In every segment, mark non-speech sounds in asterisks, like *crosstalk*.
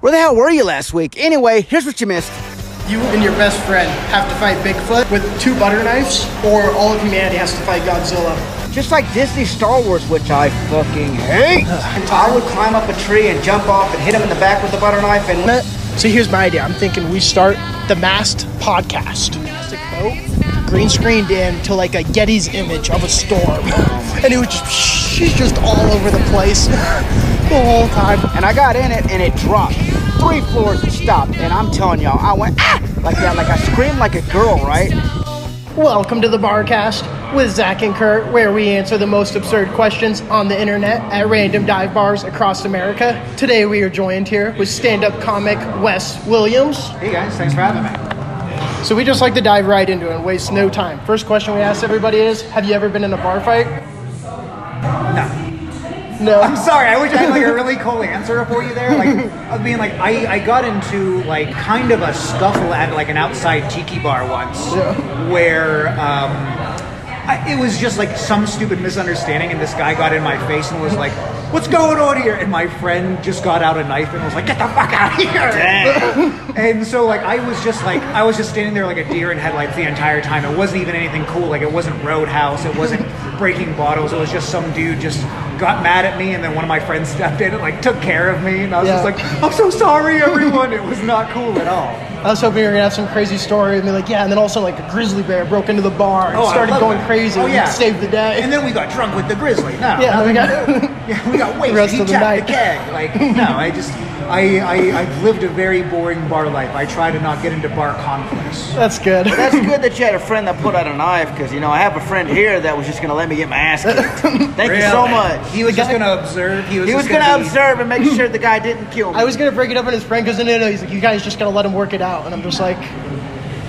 Where the hell were you last week? Anyway, here's what you missed. You and your best friend have to fight Bigfoot with two butter knives, or all of humanity has to fight Godzilla. Just like Disney Star Wars, which I fucking hate. I would climb up a tree and jump off and hit him in the back with a butter knife and. So here's my idea. I'm thinking we start the Masked podcast. Plastic boat, green screened in to like a Getty's image of a storm, and it was just she's just all over the place *laughs* the whole time. And I got in it and it dropped. Three floors and stopped. And I'm telling y'all, I went ah! like that, like I screamed like a girl, right? Welcome to the Barcast with Zach and Kurt, where we answer the most absurd questions on the internet at random dive bars across America. Today we are joined here with stand-up comic Wes Williams. Hey guys, thanks for having me. So we just like to dive right into it and waste no time. First question we ask everybody is, have you ever been in a bar fight? No. No. I'm sorry, I wish I had like a *laughs* really cool answer for you there. Like, I mean, like, I, I got into like kind of a scuffle at like an outside tiki bar once Yeah. where um, I, it was just like some stupid misunderstanding, and this guy got in my face and was like, What's going on here? And my friend just got out a knife and was like, Get the fuck out of here! *laughs* and so, like, I was just like, I was just standing there like a deer in headlights the entire time. It wasn't even anything cool. Like, it wasn't Roadhouse, it wasn't breaking bottles. It was just some dude just got mad at me, and then one of my friends stepped in and like took care of me, and I was Yeah. just like, I'm so sorry, everyone. It was not cool at all. I was hoping you were gonna have some crazy story and be like, yeah, and then also like a grizzly bear broke into the bar and Oh, started going that. crazy Oh, and yeah. saved the day. And then we got drunk with the grizzly. No, yeah, we got *laughs* yeah, we got wasted. rest he of the night. the keg. Like, no, I just, I, I, I've lived a very boring bar life. I try to not get into bar conflicts. That's good. That's good that you had a friend that put out a knife, because, you know, I have a friend here that was just going to let me get my ass kicked. *laughs* Thank you so much. He was just going to observe. He was, He was going to be- observe and make sure the guy didn't kill me. I was gonna break it up in his friend because no, no, no. He's like, you guys just gotta let him work it out, and I'm just like,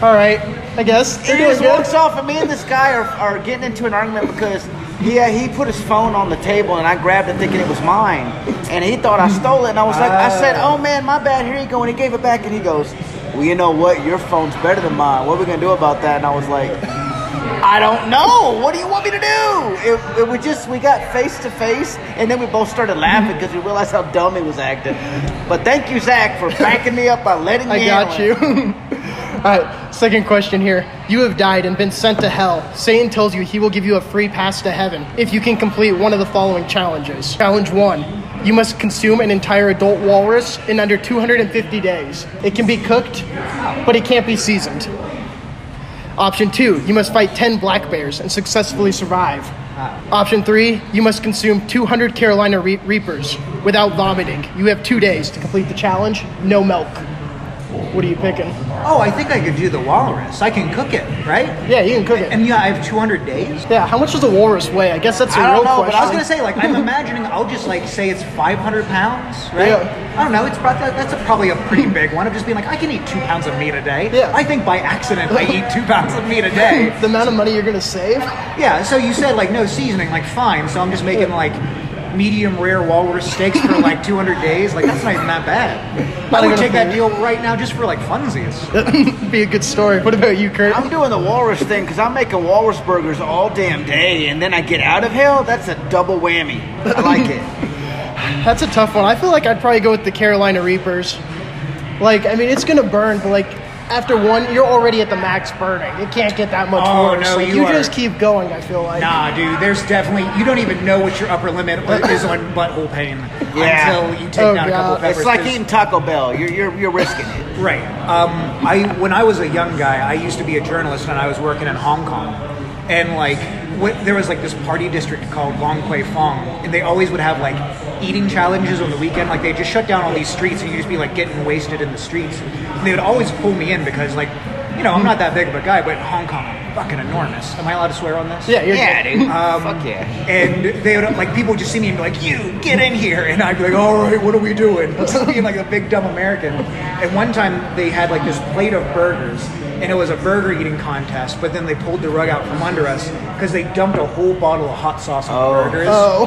all right, I guess. They're It doing just walks off, and me and this guy are, are getting into an argument because yeah, he put his phone on the table, and I grabbed it thinking it was mine, and he thought I stole it, and I was like, I said, ah. oh man, my bad, here you go, and he gave it back, and he goes, well, you know what, your phone's better than mine. What are we gonna do about that? And I was like. I don't know. What do you want me to do? It, it was just we got face to face, and then we both started laughing because we realized how dumb he was acting. But thank you, Zach, for backing me up by letting me. I got you. *laughs* all right, second question here. You have died and been sent to hell. Satan tells you he will give you a free pass to heaven if you can complete one of the following challenges. Challenge one. You must consume an entire adult walrus in under 250 days. It can be cooked, but it can't be seasoned. Option two, you must fight 10 black bears and successfully survive. Option three, you must consume 200 Carolina Re- Reapers without vomiting. You have two days to complete the challenge, no milk. What are you picking? Oh, I think I could do the walrus. I can cook it, right? Yeah, you can cook it. And yeah, I have 200 days. Yeah, how much does a walrus weigh? I guess that's a I don't real know, but. I was gonna say, like, I'm *laughs* imagining. I'll just like say it's 500 pounds, right? Yeah. I don't know. It's probably that's a, probably a pretty big one. Of just being like, I can eat two pounds of meat a day. Yeah. I think by accident I eat two pounds of meat a day. *laughs* the amount of money you're gonna save. Yeah. So you said like no seasoning, like fine. So I'm just making like medium rare walrus steaks for like *laughs* 200 days. Like that's not even that bad. Not I would even a take that deal right now just for like funsies. *laughs* Be a good story. What about you, Kurt? I'm doing the walrus thing because I'm making walrus burgers all damn day, and then I get out of hell. That's a double whammy. I like it. *laughs* That's a tough one. I feel like I'd probably go with the Carolina Reapers. Like, I mean, it's gonna burn, but like after one, you're already at the max burning. It can't get that much Oh, worse. no, like, you you are- just keep going. I feel like. Nah, dude. There's definitely you don't even know what your upper limit *laughs* is on butthole pain Yeah. until you take Oh, down a couple God. peppers. It's like eating Taco Bell. You're you're, you're risking it. Right. Um, I when I was a young guy, I used to be a journalist and I was working in Hong Kong, and like wh- there was like this party district called Lan Kwai Fong, and they always would have like eating challenges on the weekend. Like they just shut down all these streets, and you just be like getting wasted in the streets. And they would always pull me in because like you know I'm not that big of a guy, but Hong Kong fucking enormous. Am I allowed to swear on this? Yeah, you're Yeah, dude. *laughs* Um, Fuck yeah. And they would like people would just see me and be like, "You get in here," and I'd be like, "All right, what are we doing?" *laughs* Being like a big dumb American. And one time they had like this plate of burgers, and it was a burger eating contest. But then they pulled the rug out from under us because they dumped a whole bottle of hot sauce on Oh. burgers Oh,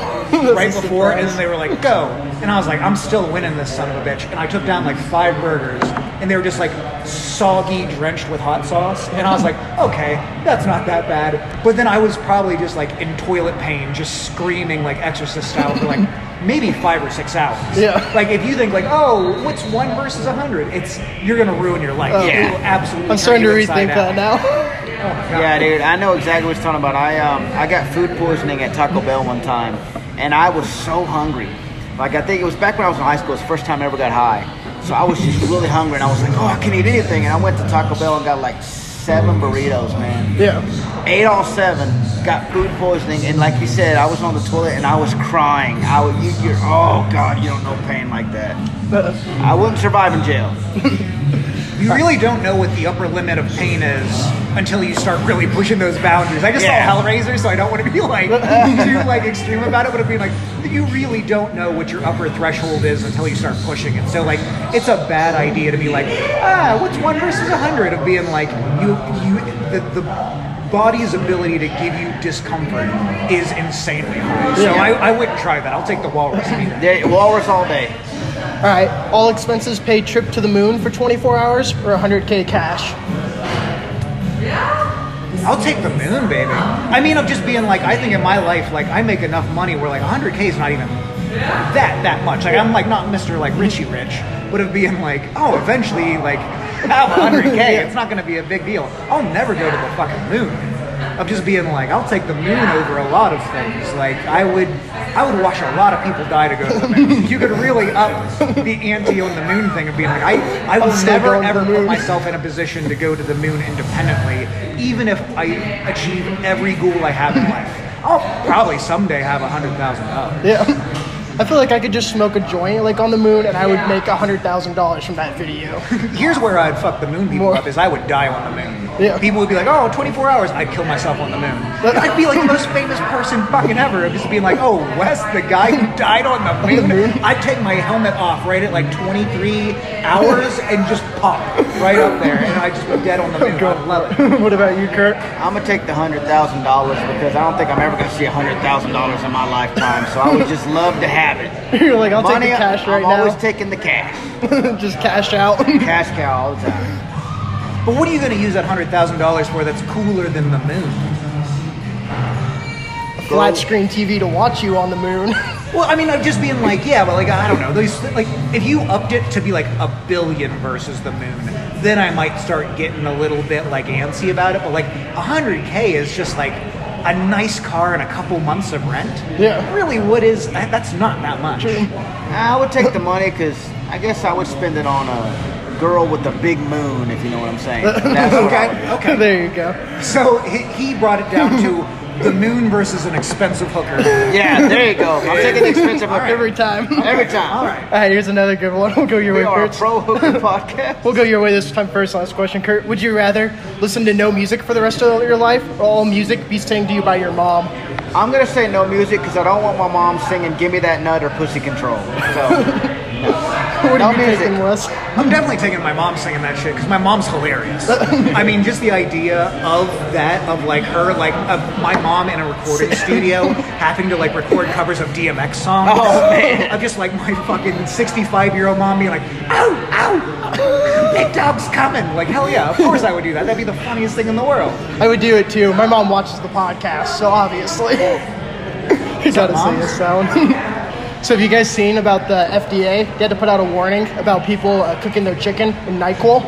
right *laughs* That's a before, and then they were like, "Go!" And I was like, "I'm still winning this son of a bitch." And I took down like five burgers, and they were just like soggy, drenched with hot sauce. And I was like, "Okay, that's not that bad." But then I was probably just like in toilet pain, just screaming like Exorcist style for like maybe five or six hours. Yeah. Like if you think like, oh, what's one versus a hundred? It's you're gonna ruin your life. Oh. Yeah. absolutely. I'm starting to turn you rethink that now. *laughs* *laughs* Oh. Yeah, dude, I know exactly what you're talking about. I um I got food poisoning at Taco Bell one time, and I was so hungry. Like I think it was back when I was in high school. It's the first time I ever got high. So I was just really hungry, and I was like, oh, I can't eat anything. And I went to Taco Bell and got like seven burritos, man. Yeah. Ate all seven. Got food poisoning, and like you said, I was on the toilet and I was crying. I would, you, you're, oh god, you don't know pain like that. Uh-huh. I wouldn't survive in jail. *laughs* You really don't know what the upper limit of pain is until you start really pushing those boundaries. I just Yeah. saw Hellraiser, so I don't want to be like *laughs* too like extreme about it, but it'd be like you really don't know what your upper threshold is until you start pushing it. So like it's a bad idea to be like, ah, what's one versus a hundred of being like you you the, the body's ability to give you discomfort is insanely high. So Yeah. I, I wouldn't try that. I'll take the walrus. There, walrus all day. All right. All expenses paid trip to the moon for 24 hours or 100k cash. I'll take the moon, baby. I mean, of just being like, I think in my life, like, I make enough money where like 100k is not even that that much. Like, I'm like not Mr. like Richie Rich, but of being like, oh, eventually, like, *laughs* have 100k, *laughs* it's not gonna be a big deal. I'll never go to the fucking moon. Of just being like, I'll take the moon over a lot of things. Like, I would, I would watch a lot of people die to go to the moon. you could really up the ante on the moon thing of being like, I, I will never ever put myself in a position to go to the moon independently, even if I achieve every goal I have in life. I'll probably someday have a hundred thousand dollars. Yeah. I feel like I could just smoke a joint like on the moon and I would make $100,000 from that video. *laughs* Here's where I'd fuck the moon people More. up: is I would die on the moon. Yeah. People would be like, "Oh, 24 hours." I'd kill myself on the moon. I'd be like the most famous person fucking ever. of Just being like, "Oh, Wes, the guy who *laughs* died on the moon." moon? I'd take my helmet off right at like 23 hours and just pop right up there, and I'd just be dead on the oh, moon. I'd love it. *laughs* what about you, Kurt? I'm gonna take the hundred thousand dollars because I don't think I'm ever gonna see a hundred thousand dollars in my lifetime. So I would just love to have it. *laughs* You're like, I'll Money, take the cash right now. I'm always taking the cash. *laughs* just cash out. *laughs* Cash cow all the time. But what are you going to use that hundred thousand dollars for? That's cooler than the moon. A Flat screen TV to watch you on the moon. Well, I mean, I'm just being like, yeah, but like, I don't know. Those like, if you upped it to be like a billion versus the moon, then I might start getting a little bit like antsy about it. But like, hundred k is just like a nice car and a couple months of rent. Yeah. Really, what is that? That's not that much. I would take the money because I guess I would spend it on a girl with a big moon, if you know what I'm saying. *laughs* That's what I would- Okay. *laughs* Okay. there you go. So he, he brought it down to *laughs* the moon versus an expensive hooker. Yeah, there you go. I'm taking the expensive hooker Every time. every time. All right. All right, here's another good one. *laughs* We'll go your We way, are a pro hooker *laughs* podcast. We'll go your way this time first. Last question, Kurt. Would you rather listen to no music for the rest of your life or all music be sang to you by your mom? I'm gonna say no music because I don't want my mom singing "Give Me That Nut" or "Pussy Control." So *laughs* What No are you music. I'm definitely taking my mom singing that shit because my mom's hilarious. *laughs* I mean, just the idea of that, of like her, like of my mom in a recording *laughs* studio having to like record covers of DMX songs. Oh, man. Of just like my fucking 65 year old mom being like, ow, ow, big dog's coming. Like, hell yeah, of course I would do that. That'd be the funniest thing in the world. I would do it too. My mom watches the podcast, so obviously. *laughs* you gotta see this sound. So have you guys seen about the FDA? They had to put out a warning about people uh, cooking their chicken in NyQuil.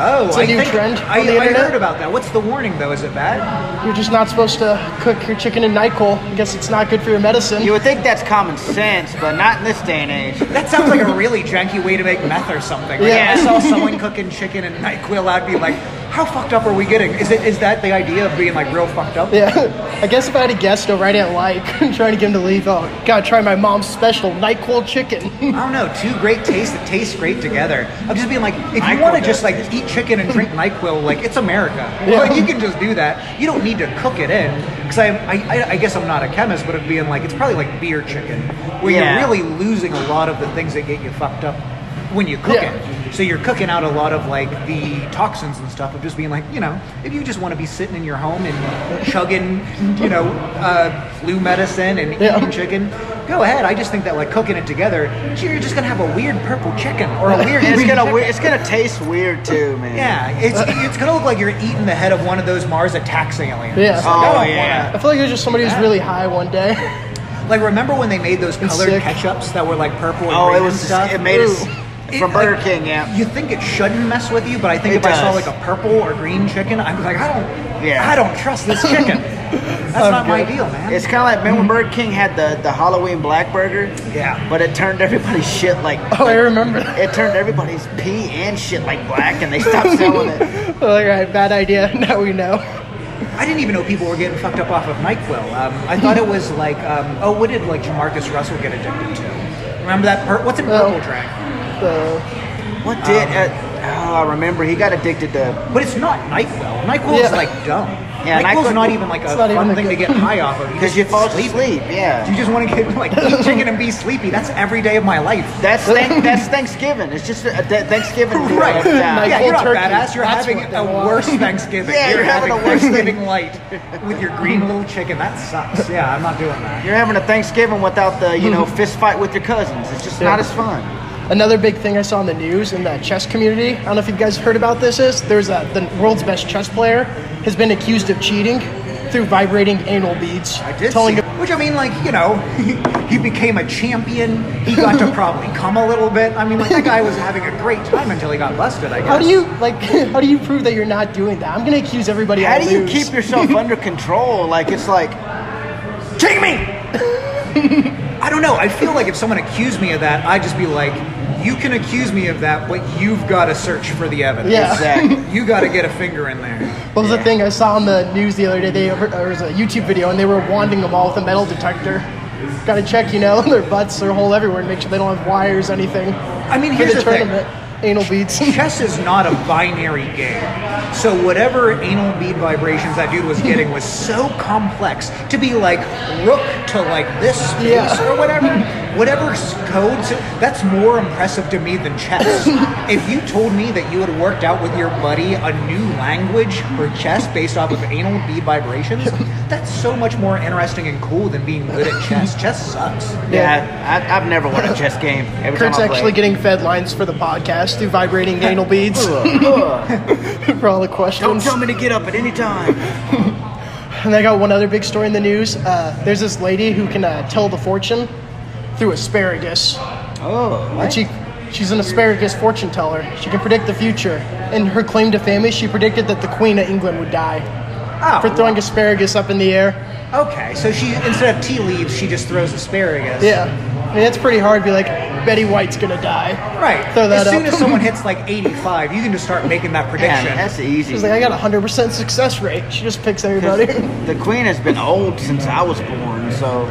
Oh, It's a I new think- trend I, on the I internet. heard about that. What's the warning though? Is it bad? You're just not supposed to cook your chicken in NyQuil. I guess it's not good for your medicine. you would think that's common sense, but not in this day and age. That sounds like a really janky way to make meth or something. Like, Yeah. If I saw someone cooking chicken in NyQuil, I'd be like, how fucked up are we getting? Is it is that the idea of being like real fucked up? Yeah, *laughs* I guess if I had a guest go right at like *laughs* trying to get him to leave, oh, gotta try my mom's special night NyQuil chicken. *laughs* I don't know. Two great tastes that taste great together. I'm just being like, if you NyQuil want to just like eat chicken and drink Nyquil, like it's America. Yeah. Like you can just do that. You don't need to cook it in. Because I, I, I guess I'm not a chemist, but it'd being like it's probably like beer chicken, where Yeah. you're really losing a lot of the things that get you fucked up when you cook Yeah. it. So you're cooking out a lot of like the toxins and stuff of just being like, you know, if you just want to be sitting in your home and chugging, you know, uh, flu medicine and Yeah. eating chicken, go ahead. I just think that like cooking it together, you're just gonna have a weird purple chicken or a weird. *laughs* It's gonna we- it's gonna taste weird too, man. Yeah, it's it's gonna look like you're eating the head of one of those Mars attacks aliens. Yeah. Like, I Oh, yeah. I feel like it was just somebody who's really high one day. Like, remember when they made those It's colored sick. ketchups that were like purple and Oh, green it was and stuff? it made us. It, from Burger like, King. Yeah. You think it shouldn't mess with you, but I think It if I saw like a purple or green chicken, I was like, I don't, Yeah. I don't trust this *laughs* chicken. That's not my deal, man. It's kind of like remember when Burger King had the the Halloween black burger. Yeah. But it turned everybody's shit like. *laughs* Oh, I remember. It turned everybody's pee and shit like black, and they stopped *laughs* selling it. All right, bad idea. Now we know. I didn't even know people were getting fucked up off of NyQuil. Um, I thought it was like, um, oh, what did like JaMarcus Russell get addicted to? Remember that? Per- what's in Purple Oh. Drink? So, What did? Uh, oh, I remember he got addicted to. But it's not NyQuil. NyQuil is like dumb. Yeah, NyQuil's NyQuil- not even like a fun even a thing to get *laughs* high off of Because you just fall get asleep. Yeah. You just want to get like eat chicken and be sleepy. That's every day of my life. That's *laughs* thank, that's Thanksgiving. It's just a, a Thanksgiving Right. every time. Yeah, you're not turkey. badass. You're That's having what they a want. worse *laughs* Thanksgiving. Yeah, you're having a worse Thanksgiving light with your green little chicken. That sucks. Yeah, I'm not doing that. You're having a Thanksgiving without the you know fist fight with your cousins. It's just Yeah. not as fun. Another big thing I saw in the news in the chess community, I don't know if you guys heard about this, is there's a, the world's best chess player has been accused of cheating through vibrating anal beads. I did telling see, which I mean, like you know, *laughs* he became a champion. He got to *laughs* probably come a little bit. I mean, like that guy was having a great time until he got busted. I guess. How do you like? *laughs* How do you prove that you're not doing that? I'm gonna accuse everybody. How I do you keep yourself under control? Like it's like Take me! I don't know. I feel like if someone accused me of that, I'd just be like, you can accuse me of that, but you've got to search for the evidence. Yeah. exactly. *laughs* You got to get a finger in there. What was Yeah. the thing I saw on the news the other day? They, there was a YouTube video and they were wanding them all with a metal detector. Got to check, you know, *laughs* their butts, their hole everywhere, and make sure they don't have wires, or anything. I mean, for here's the the thing. tournament. Anal beads. *laughs* Chess is not a binary game. So whatever anal bead vibrations that dude was getting was so complex to be like rook to like this space Yeah. or whatever. Whatever codes, that's more impressive to me than chess. *laughs* if you told me that you had worked out with your buddy a new language for chess based off of anal bead vibrations, *laughs* that's so much more interesting and cool than being good at chess. *laughs* Chess sucks. yeah. I, I've never won a chess game. Every Kurt's time I play. actually getting fed lines for the podcast through vibrating anal beads for all the questions. Don't tell me to get up at any time. And I got one other big story in the news. Uh, there's this lady who can uh, tell the fortune through asparagus. Oh, And she, she's an asparagus fortune teller. She can predict the future. In her claim to fame, is she predicted that the Queen of England would die Oh, for throwing asparagus up in the air. okay. So she instead of tea leaves, she just throws asparagus. Yeah. I mean, it's pretty hard to be like, Betty White's gonna die. Right. Throw that as soon up. as someone *laughs* hits like 85, you can just start making that man, prediction. that's easy. She's like, I got a 100% success rate. She just picks everybody. *laughs* the queen has been old since I was born, so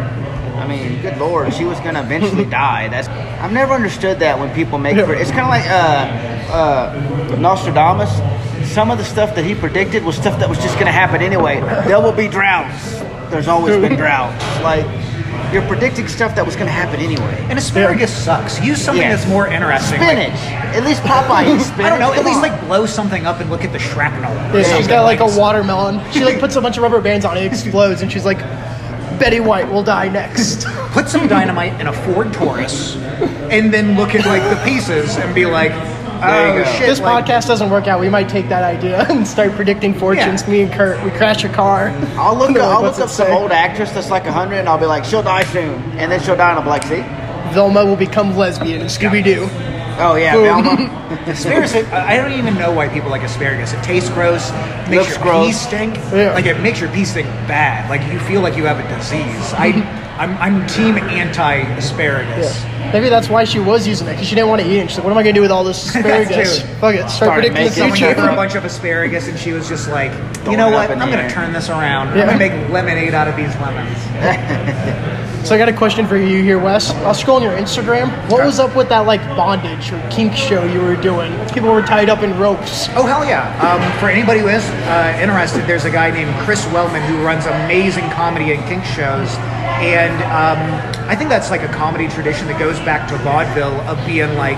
I mean, good lord, she was gonna eventually *laughs* die. That's I've never understood that when people make Yeah. it's kind of like uh, uh, Nostradamus. Some of the stuff that he predicted was stuff that was just gonna happen anyway. There will be droughts. There's always been *laughs* droughts. Like you're predicting stuff that was gonna happen anyway. and asparagus sucks. Use something Yeah. that's more interesting. like- Spinach. At least Popeye *laughs* eats spinach. I don't know. At Come least like blow something up and look at the shrapnel. or Yeah, she's something. got like a watermelon. She like puts a bunch of rubber bands on it, it explodes, and she's like, Betty White will die next. *laughs* Put some dynamite in a Ford Taurus, and then look at like the pieces and be like, oh go. shit. this like, podcast doesn't work out. We might take that idea *laughs* and start predicting fortunes. Yeah. Me and Kurt, we crash a car. *laughs* I'll look. They're like, I'll look up some say?" old actress that's like hundred, and I'll be like, she'll die soon, and then she'll die, and I'll be like, see. Velma will become lesbian in Scooby Doo. Oh yeah, Boom. Velma. *laughs* Asparagus, I I don't even know why people like asparagus. It tastes gross, makes Looks your gross. pee stink. Yeah. Like it makes your pee stink bad. Like you feel like you have a disease. I, *laughs* I'm, I'm team anti-asparagus. Yeah. Maybe that's why she was using it because she didn't want to eat it. She's like, "What am I gonna do with all this *laughs* asparagus? true. Fuck it, start Started predicting the making Someone future." gave her a bunch of asparagus, and she was just like, "You Throwing know it what? in I'm the gonna air." turn this around. Yeah. I'm gonna make lemonade out of these lemons." So I got a question for you here, Wes. I'll scroll on your Instagram. What was up with that like bondage or kink show you were doing? People were tied up in ropes. Oh hell yeah! Um, for anybody who is uh, interested, there's a guy named Chris Wellman who runs amazing comedy and kink shows, and um, I think that's like a comedy tradition that goes back to vaudeville of being like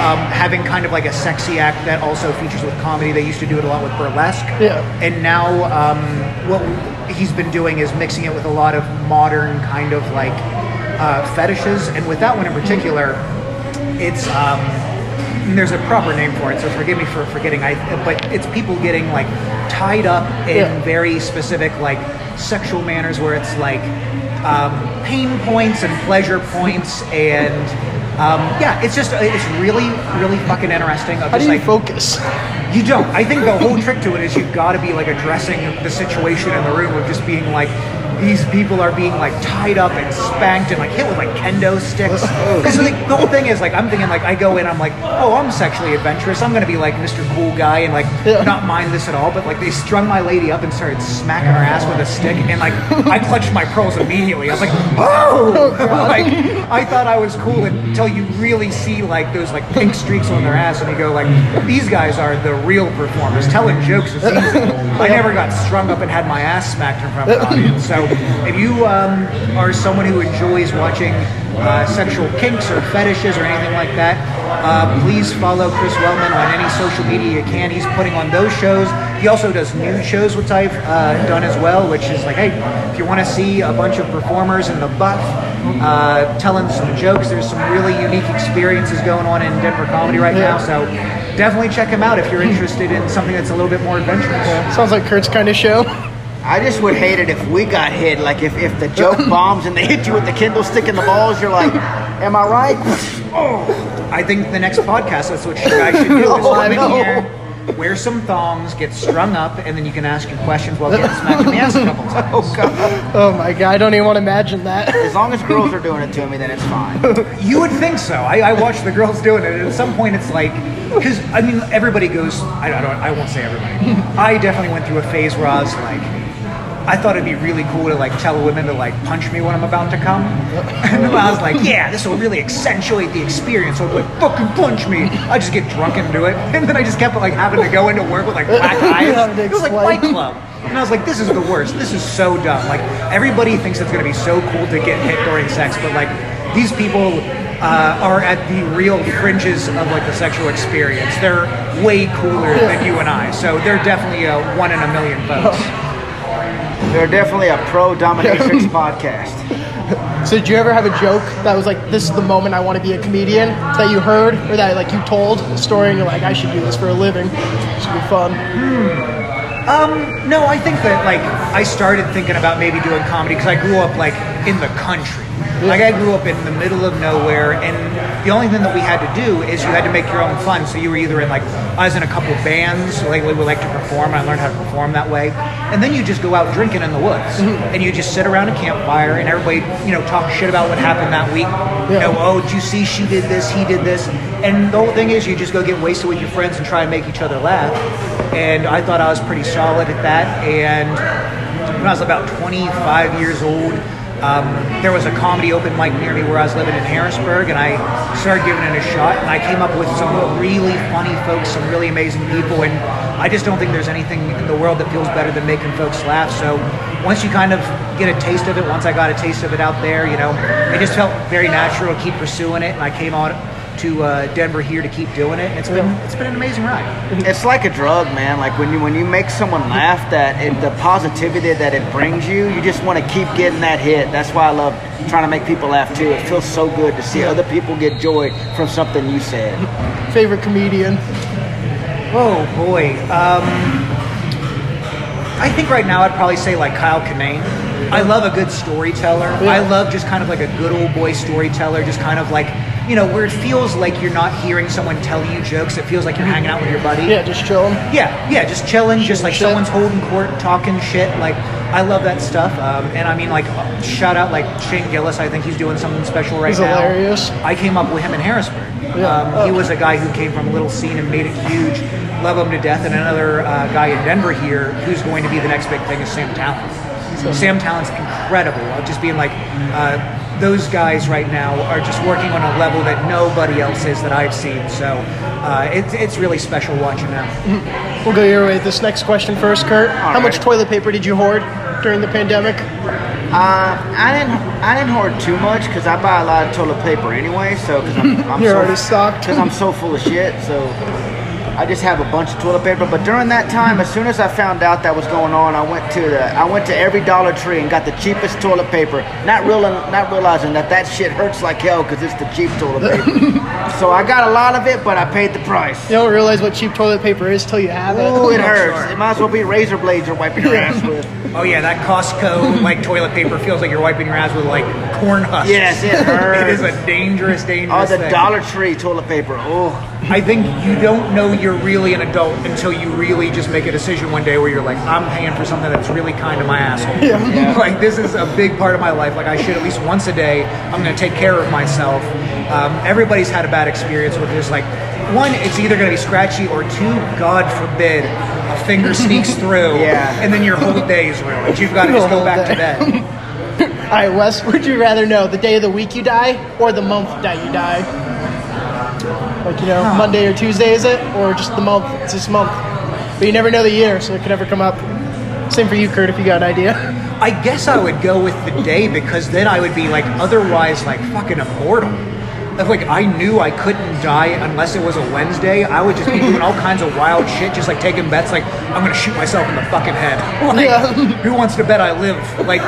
um, having kind of like a sexy act that also features with comedy. They used to do it a lot with burlesque, Yeah. and now um, what he's been doing is mixing it with a lot of modern kind of like uh, fetishes, and with that one in particular, it's. And there's a proper name for it, so forgive me for forgetting. I but it's people getting like tied up in Yeah. very specific like sexual manners where it's like um, pain points and pleasure points *laughs* and um, yeah, it's just it's really really fucking interesting. Of How do just you like focus? you don't. I think the whole trick to it is you've got to be like addressing the situation in the room of just being like, these people are being like tied up and spanked and like hit with like kendo sticks. Oh, oh. Because like, the whole thing is like, I'm thinking like, I go in, I'm like, oh, I'm sexually adventurous. I'm gonna be like Mr. Cool Guy and like not mind this at all. But like, they strung my lady up and started smacking her ass with a stick, and like, I clutched my pearls immediately. I was like, oh, *laughs* like I thought I was cool until you really see like those like pink streaks on their ass, and you go like, these guys are the real performers. Telling jokes is *laughs* easy. I never got strung up and had my ass smacked in front of an audience. So if you um, are someone who enjoys watching uh, sexual kinks or fetishes or anything like that, uh, please follow Chris Wellman on any social media you can. He's putting on those shows. He also does new shows, which I've uh, done as well, which is like, hey, if you want to see a bunch of performers in the buff uh, telling some jokes, there's some really unique experiences going on in Denver comedy right now. So definitely check him out if you're interested in something that's a little bit more adventurous. Sounds like Kurt's kind of show. *laughs* I just would hate it if we got hit. Like if, if the joke *laughs* bombs and they hit you with the kendo stick in the balls, you're like, am I right? oh, I think the next podcast, that's what you guys should do. Is *laughs* Oh, I come in here, wear some thongs, get strung up, and then you can ask your questions while getting smacked in the ass a couple *laughs* oh, times. Oh god. Oh my god, I don't even want to imagine that. As long as girls are doing it to me, then it's fine. You would think so. I, I watch the girls doing it, and at some point it's like, because I mean, everybody goes. I, I don't. I won't say everybody. I definitely went through a phase where I was like, I thought it'd be really cool to like tell women to like punch me when I'm about to come, *laughs* and I was like, yeah, this will really accentuate the experience. So I'd be like, fucking punch me. I just get drunk and do it, *laughs* and then I just kept like having to go into work with like black *laughs* eyes. It was like Fight Club. And I was like, this is the worst. This is so dumb. Like, everybody thinks it's gonna be so cool to get hit during sex, but like, these people uh, are at the real fringes of like the sexual experience. They're way cooler than you and I. So they're definitely a one in a million votes. They're definitely a pro dominatrix *laughs* podcast. So did you ever have a joke that was like, this is the moment I want to be a comedian that you heard or that like you told a story and you're like, I should do this for a living. It should be fun. Hmm. Um, no, I think that like I started thinking about maybe doing comedy because I grew up like in the country. Like I grew up in the middle of nowhere, and the only thing that we had to do is you had to make your own fun. So you were either in like I was in a couple bands, like we would like to perform, and I learned how to perform that way. And then you just go out drinking in the woods, mm-hmm. and you just sit around a campfire, and everybody you know talk shit about what happened that week. You know, oh, did you see she did this, he did this, and the whole thing is you just go get wasted with your friends and try and make each other laugh. And I thought I was pretty solid at that, and when I was about 25 years old, um, there was a comedy open mic near me where I was living in Harrisburg, and I started giving it a shot. And I came up with some really funny folks, some really amazing people, and I just don't think there's anything in the world that feels better than making folks laugh. So once you kind of get a taste of it, once I got a taste of it out there, you know, it just felt very natural to keep pursuing it, and I came on to uh, Denver here to keep doing it. It's been it's been an amazing ride. It's like a drug, man. Like when you when you make someone laugh, that it, the positivity that it brings you, you just want to keep getting that hit. That's why I love trying to make people laugh too. It feels so good to see other people get joy from something you said. Favorite comedian? Oh boy. Um, I think right now I'd probably say like Kyle Kinane. I love a good storyteller. Yeah. I love just kind of like a good old boy storyteller, just kind of like, you know, where it feels like you're not hearing someone tell you jokes. It feels like you're hanging out with your buddy. Yeah, just chilling. Yeah, yeah, just chilling, just like shit. someone's holding court, talking shit. Like, I love that stuff. Um, and I mean, like, shout out like Shane Gillis. I think he's doing something special right He's now. hilarious. I came up with him in Harrisburg. Yeah. Um, he was a guy who came from a little scene and made it huge. Love him to death. And another uh, guy in Denver here who's going to be the next big thing is Sam Tallent. Sam Tallent's incredible. Of just being like, uh, those guys right now are just working on a level that nobody else is that I've seen. So uh, it's it's really special watching them. We'll go your way. This next question first, Kurt. How much toilet paper did you hoard during the pandemic? Uh, I didn't I didn't hoard too much because I buy a lot of toilet paper anyway. So because I'm, *laughs* I'm You're so, already stocked. *laughs* Because I'm so full of shit. So I just have a bunch of toilet paper. But during that time, as soon as I found out that was going on, I went to the I went to every Dollar Tree and got the cheapest toilet paper, not real not realizing that that shit hurts like hell because it's the cheap toilet paper. *laughs* so I got a lot of it, but I paid the price. You don't realize what cheap toilet paper is till you have it. Oh, it *laughs* hurts. Sure. It might as well be razor blades you're wiping your ass with. Oh yeah, that Costco like toilet paper feels like you're wiping your ass with like corn husks. Yes, *laughs* it hurts. it is a dangerous, dangerous. Oh, the thing. Dollar Tree toilet paper. Oh, I think you don't know you're really an adult until you really just make a decision one day where you're like, I'm paying for something that's really kind of my asshole. Yeah. *laughs* like this is a big part of my life. Like I should at least once a day. I'm going to take care of myself. Um, everybody's had a bad experience with this. Like one, it's either going to be scratchy, or two, God forbid, a finger sneaks *laughs* through, Yeah. and then your whole day is ruined. You've got to just go back to bed. All right, Wes, would you rather know the day of the week you die or the month that you die? Like, you know, Monday or Tuesday, is it? Or just the month? It's this month. But you never know the year, so it could never come up. Same for you, Kurt, if you got an idea. I guess I would go with the day because then I would be like otherwise like fucking immortal. If like I knew I couldn't die unless it was a Wednesday, I would just be *laughs* doing all kinds of wild shit, just like taking bets like I'm gonna shoot myself in the fucking head. *laughs* Like Yeah. who wants to bet I live? Like,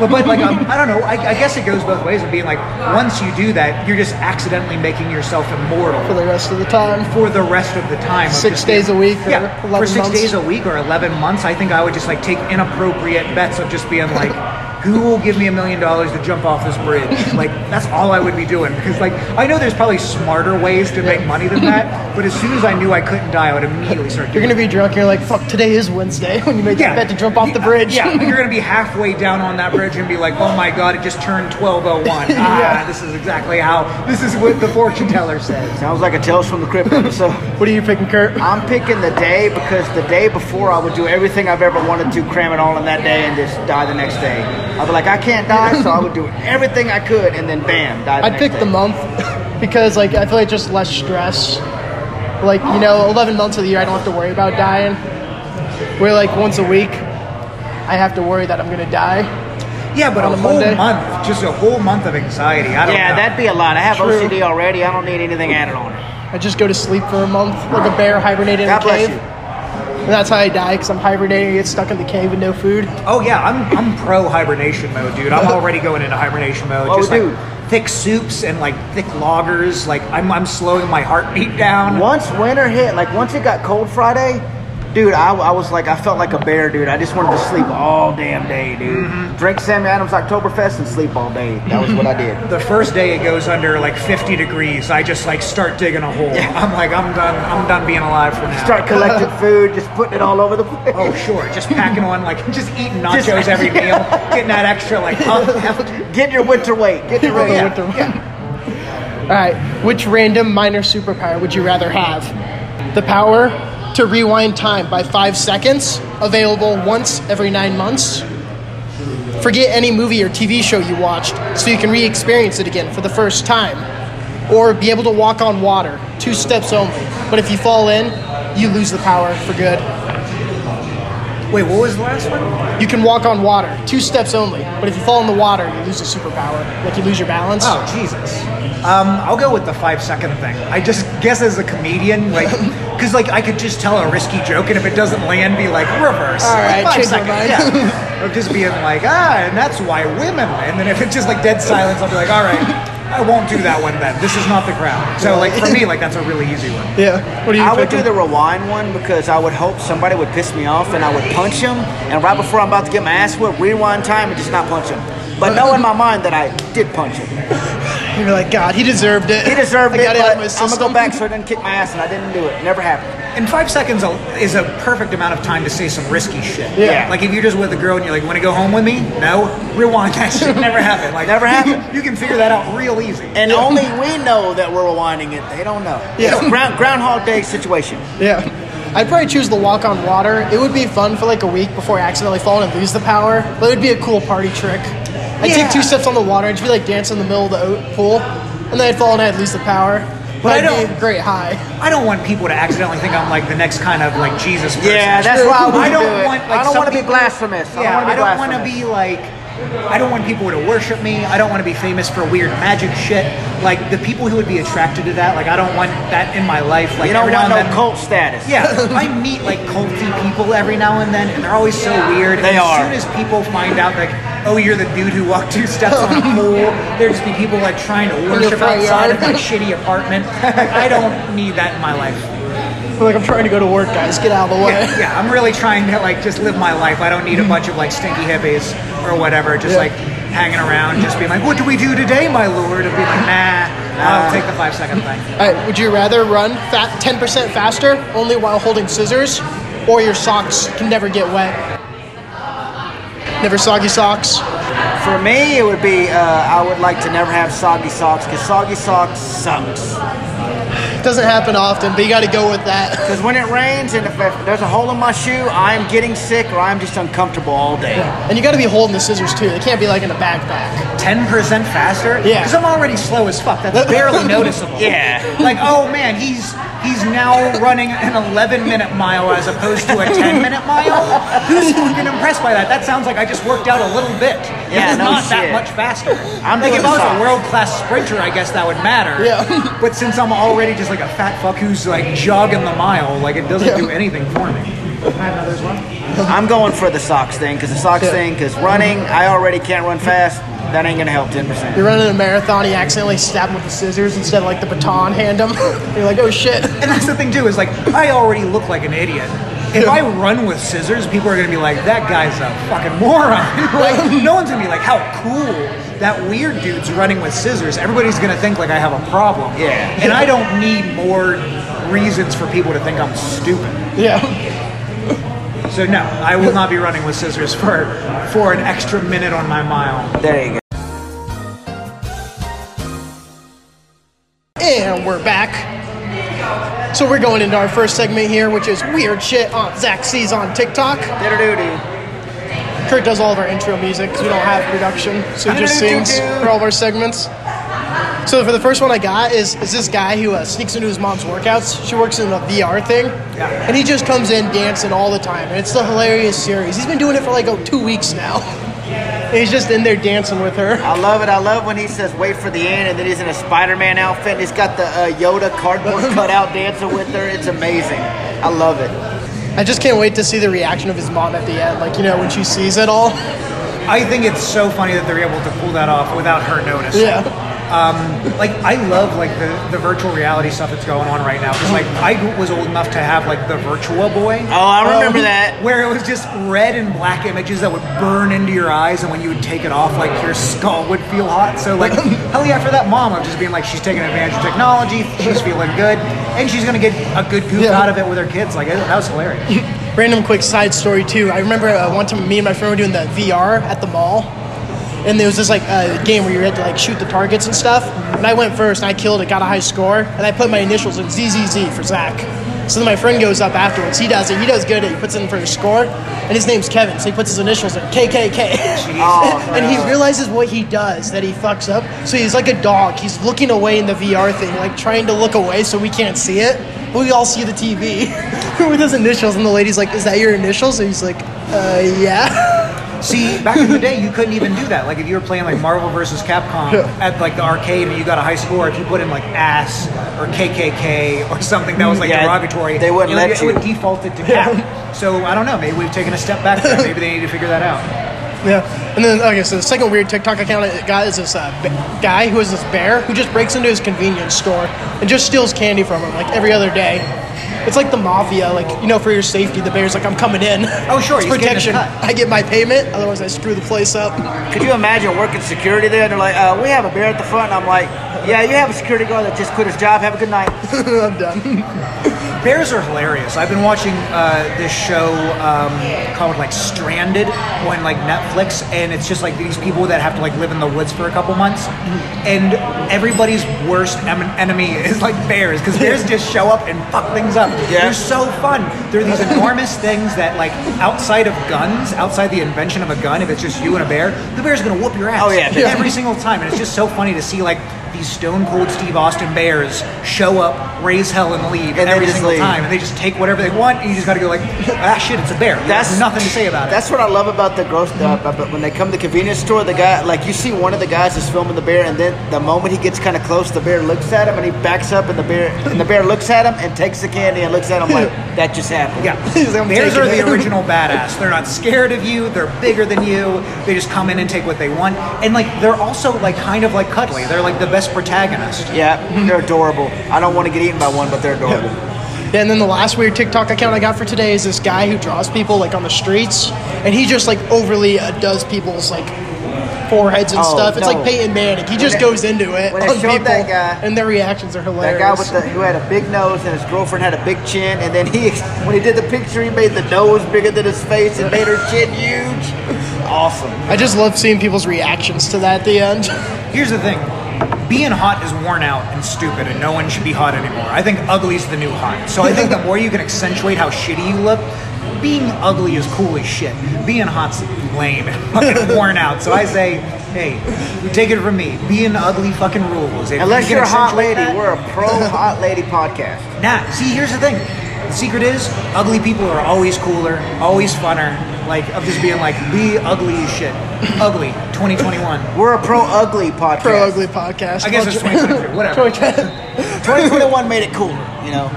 well, but like um, I don't know. I, I guess it goes both ways of being like once you do that, you're just accidentally making yourself immortal For the rest of the time. for the rest of the time. Six days being- a week or yeah, 11 for six months. days a week or 11 months, I think I would just like take inappropriate bets of just being like, who will give me a million dollars to jump off this bridge? *laughs* Like, that's all I would be doing. Because, like, I know there's probably smarter ways to make money than that, but as soon as I knew I couldn't die, I would immediately start You're gonna be drunk you're like, fuck, today is Wednesday *laughs* when you make that bet to jump off the bridge. Yeah, you're gonna *laughs* be halfway down on that bridge and be like, "Oh my god, it just turned 12:01." Ah, Yeah. this is exactly how. This is what the fortune teller says. sounds like a Tales from the Crypt episode. what are you picking, Kurt? I'm picking the day because the day before I would do everything I've ever wanted to, cram it all in that day, and just die the next day. I'd be like, I can't die, so I would do everything I could, and then bam, die. The I'd next pick day. the month because, like, I feel like just less stress. Like, you know, 11 months of the year, I don't have to worry about dying. Where, like, once a week, I have to worry that I'm gonna die. Yeah, but On a a whole Monday? month, just a whole month of anxiety. I don't Yeah, know. that'd be a lot. I have True. OCD already. I don't need anything added on it. I just go to sleep for a month, like a bear hibernating God in a bless cave. you. And that's how I die, because I'm hibernating, and get stuck in the cave with no food. Oh yeah, I'm I'm pro hibernation mode, dude. I'm *laughs* already going into hibernation mode. Oh, just dude. like thick soups and like thick lagers. Like I'm I'm slowing my heartbeat down. Once winter hit, like once it got cold Friday, dude, I, I was like, I felt like a bear, dude. I just wanted to sleep all damn day, dude. Mm-hmm. Drink Sammy Adams Oktoberfest and sleep all day. That was what I did. The first day it goes under like 50 degrees. I just like start digging a hole. Yeah. I'm like I'm done. I'm done being alive for now. Start collecting *laughs* food, just putting it all over the place. Oh sure, just packing on like just eating *laughs* nachos Just- every *laughs* meal, getting that extra like. Get your winter weight. Get your Yeah, winter winter weight. All right, which random minor superpower would you rather have? The power to rewind time by five seconds, available once every nine months. Forget any movie or TV show you watched so you can re experience it again for the first time. Or be able to walk on water, two steps only. But if you fall in, you lose the power for good. Wait, what was the last one? You can walk on water, two steps only. But if you fall in the water, you lose the superpower. Like you lose your balance. Oh Jesus. Um, I'll go with the five second thing. I just guess as a comedian, like, *laughs* because like I could just tell a risky joke, and if it doesn't land, be like reverse. All right, five seconds. Yeah. *laughs* Or just being like, ah, and that's why women. And then if it's just like dead silence, I'll be like, all right, *laughs* I won't do that one then. This is not the crowd. So like for me, like that's a really easy one. Yeah. What do you I would picking? do the rewind one because I would hope somebody would piss me off and I would punch him. And right before I'm about to get my ass whipped, rewind time and just not punch him. But know in my mind that I did punch him. You're like, God, he deserved it. He deserved *laughs* I it, got it out of my I'm gonna go back so I didn't kick my ass and I didn't do it. Never happened. And five seconds is a perfect amount of time to say some risky shit. Yeah. Like if you're just with a girl and you're like, want to go home with me? No. Rewind that *laughs* shit. Never happened. Like Never you happened. You can figure that out real easy. And only we know that we're rewinding it. They don't know. Yeah. It's a ground, Groundhog Day situation. Yeah. I'd probably choose the walk on water. It would be fun for like a week before I accidentally fall and lose the power. But it would be a cool party trick. I'd Yeah. take two steps on the water and just be like dancing in the middle of the pool. And then I'd fall and I'd lose the power. But I I'd be don't- a great high. I don't want people to accidentally think I'm like the next kind of like Jesus person. Yeah, that's why I I don't do want. Like, I don't want to be blasphemous. I Yeah, don't want to I don't want to be like I don't want people to worship me. I don't want to be famous for weird magic shit. Like the people who would be attracted to that, like I don't want that in my life. Like You don't want no then- cult status. yeah, *laughs* I meet like culty people every now and then, and they're always so weird. They and as soon as people find out, like, oh, you're the dude who walked two steps on a *laughs* pool, there just be people like trying to worship outside of my shitty apartment. I don't need that in my life. *laughs* Like I'm trying to go to work, guys. Get out of the way. Yeah, yeah, I'm really trying to like just live my life. I don't need a bunch of like stinky hippies or whatever, just Yeah. like hanging around, just being like, what do we do today, my lord? And be like, nah, I'll take the five second thing. All right, would you rather run fat 10% faster only while holding scissors, or your socks can never get wet? Never soggy socks. For me, it would be uh, I would like to never have soggy socks because soggy socks sucks. Doesn't happen often, but you got to go with that. *laughs* Because when it rains and if, if there's a hole in my shoe, I'm getting sick or I'm just uncomfortable all day. And you got to be holding the scissors too. They can't be like in a backpack. 10% faster? Yeah. Because I'm already slow as fuck. That's barely *laughs* noticeable. Yeah. Like, oh man, he's he's now running an 11 minute mile as opposed to a 10 minute mile? Who's fucking impressed by that? That sounds like I just worked out a little bit. Yeah, it's no not that much faster. I'm like, if I was a world class sprinter, I guess that would matter. Yeah. but since I'm already just like a fat fuck who's like jogging the mile, like it doesn't Yeah. do anything for me. I have another one. I'm going for the socks thing because the socks Yeah. thing, because running, I already can't run fast. That ain't gonna help 10%. You're running a marathon, you accidentally stab them with the scissors instead of like the baton hand him. *laughs* You're like, oh shit. And that's the thing too is like I already look like an idiot. If I run with scissors, people are gonna be like, "That guy's a fucking moron." *laughs* like, no one's gonna be like, "How cool that weird dude's running with scissors." Everybody's gonna think like I have a problem. Yeah. And I don't need more reasons for people to think I'm stupid. Yeah. So no, I will not be running with scissors for for an extra minute on my mile. There you go. And we're back. So we're going into our first segment here, which is weird shit on Zach sees on TikTok. Kurt does all of our intro music because we don't have production, so he just sings for all of our segments. So for the first one I got is is this guy who uh, sneaks into his mom's workouts. She works in a VR thing, Yeah. and he just comes in dancing all the time, and it's the hilarious series. He's been doing it for like oh, two weeks now. *laughs* And he's just in there dancing with her. I love it. I love when he says "wait for the end" and then he's in a Spider-Man outfit and he's got the uh, Yoda cardboard *laughs* cutout dancing with her. It's amazing. I love it. I just can't wait to see the reaction of his mom at the end, like you know when she sees it all. I think it's so funny that they're able to pull that off without her noticing. Yeah. Like I love like the, the virtual reality stuff that's going on right now because like I was old enough to have like the Virtual Boy. Oh, I remember that. Where it was just red and black images that would burn into your eyes, and when you would take it off, like your skull would feel hot. So, like, *laughs* hell yeah, for that mom of just being like, she's taking advantage of technology, she's feeling good, and she's gonna get a good goof Yeah. out of it with her kids. Like, that was hilarious. *laughs* Random quick side story too. I remember uh, one time me and my friend were doing the VR at the mall, and there was this like uh, game where you had to like shoot the targets and stuff. And I went first, and I killed it, got a high score, and I put my initials in ZZZ for Zach. So then my friend goes up afterwards. He does it. He does good. at it. He puts it in for his score, and his name's Kevin. So he puts his initials in KKK. Oh, *laughs* and he realizes what he does that he fucks up. So he's like a dog. He's looking away in the VR thing, like trying to look away so we can't see it. But we all see the TV *laughs* with his initials, and the lady's like, "Is that your initials?" And he's like, "Uh, yeah." *laughs* See, back in the day, you couldn't even do that. Like, if you were playing like Marvel versus Capcom Yeah. at like the arcade and you got a high score, if you put in like ass or KKK or something that was like Yeah, derogatory, they wouldn't it let would, you. It would default it to cap. so I don't know. Maybe we've taken a step back. There. Maybe they need to figure that out. Yeah. And then, okay, so the second weird TikTok account I got is this uh, ba- guy who is this bear who just breaks into his convenience store and just steals candy from him like every other day. It's like the mafia, like you know, for your safety, the bear's like, "I'm coming in." Oh, sure, it's protection. I get my payment, otherwise I screw the place up. Could you imagine working security there? They're like, uh, we have a bear at the front. And I'm like, yeah, you have a security guard that just quit his job. Have a good night. *laughs* I'm done. Bears are hilarious. I've been watching uh, this show um, called like Stranded on like Netflix, and it's just like these people that have to like live in the woods for a couple months, and everybody's worst em- enemy is like bears because bears *laughs* just show up and fuck things up. Yeah. They're so fun. They're these enormous things that like outside of guns, outside the invention of a gun, if it's just you and a bear, the bear's gonna whoop your ass. Oh, yeah. every single time, and it's just so funny to see like these stone cold Steve Austin bears show up, raise hell, and leave And every single leave. time, and they just take whatever they want, and you just got to go like, ah, shit, it's a bear. That's nothing to say about it. That's what I love about the gross. Uh, but when they come to the convenience store, the guy, like you see one of the guys is filming the bear, and then the moment he gets kind of close, the bear looks at him, and he backs up, and the bear, and the bear looks at him and takes the candy and looks at him like *laughs* that just happened. Yeah, He's like, "I'm bears are the *laughs* it." original badass. They're not scared of you. They're bigger than you. They just come in and take what they want, and like they're also like kind of like cuddly. They're like the best protagonist. Yeah, they're adorable. I don't want to get eaten by one, but they're adorable. Yeah, and then the last weird TikTok account I got for today is this guy who draws people like on the streets, and he just like overly uh, does people's like foreheads and Oh, stuff. It's no. like Peyton Manning. He just they- goes into it when they on showed people, that guy- and their reactions are hilarious. That guy with the who had a big nose and his girlfriend had a big chin, and then he when he did the picture, he made the nose bigger than his face and made her chin huge. *laughs* Awesome. I just love seeing people's reactions to that at the end. Here's the thing. Being hot is worn out and stupid, and no one should be hot anymore. I think ugly's the new hot. So I think the more you can accentuate how shitty you look, being ugly is cool as shit. Being hot's lame and *laughs* fucking worn out. So I say, hey, take it from me. Being ugly fucking rules. If Unless you you're a hot lady, that- we're a pro hot lady *laughs* podcast. Nah, see, here's the thing. The secret is, ugly people are always cooler, always funner. Like, of just being like, be ugly as shit. ugly, 2021. We're a pro ugly podcast. Pro ugly podcast. I guess it's 2023, whatever. 2021 made it cooler, you know.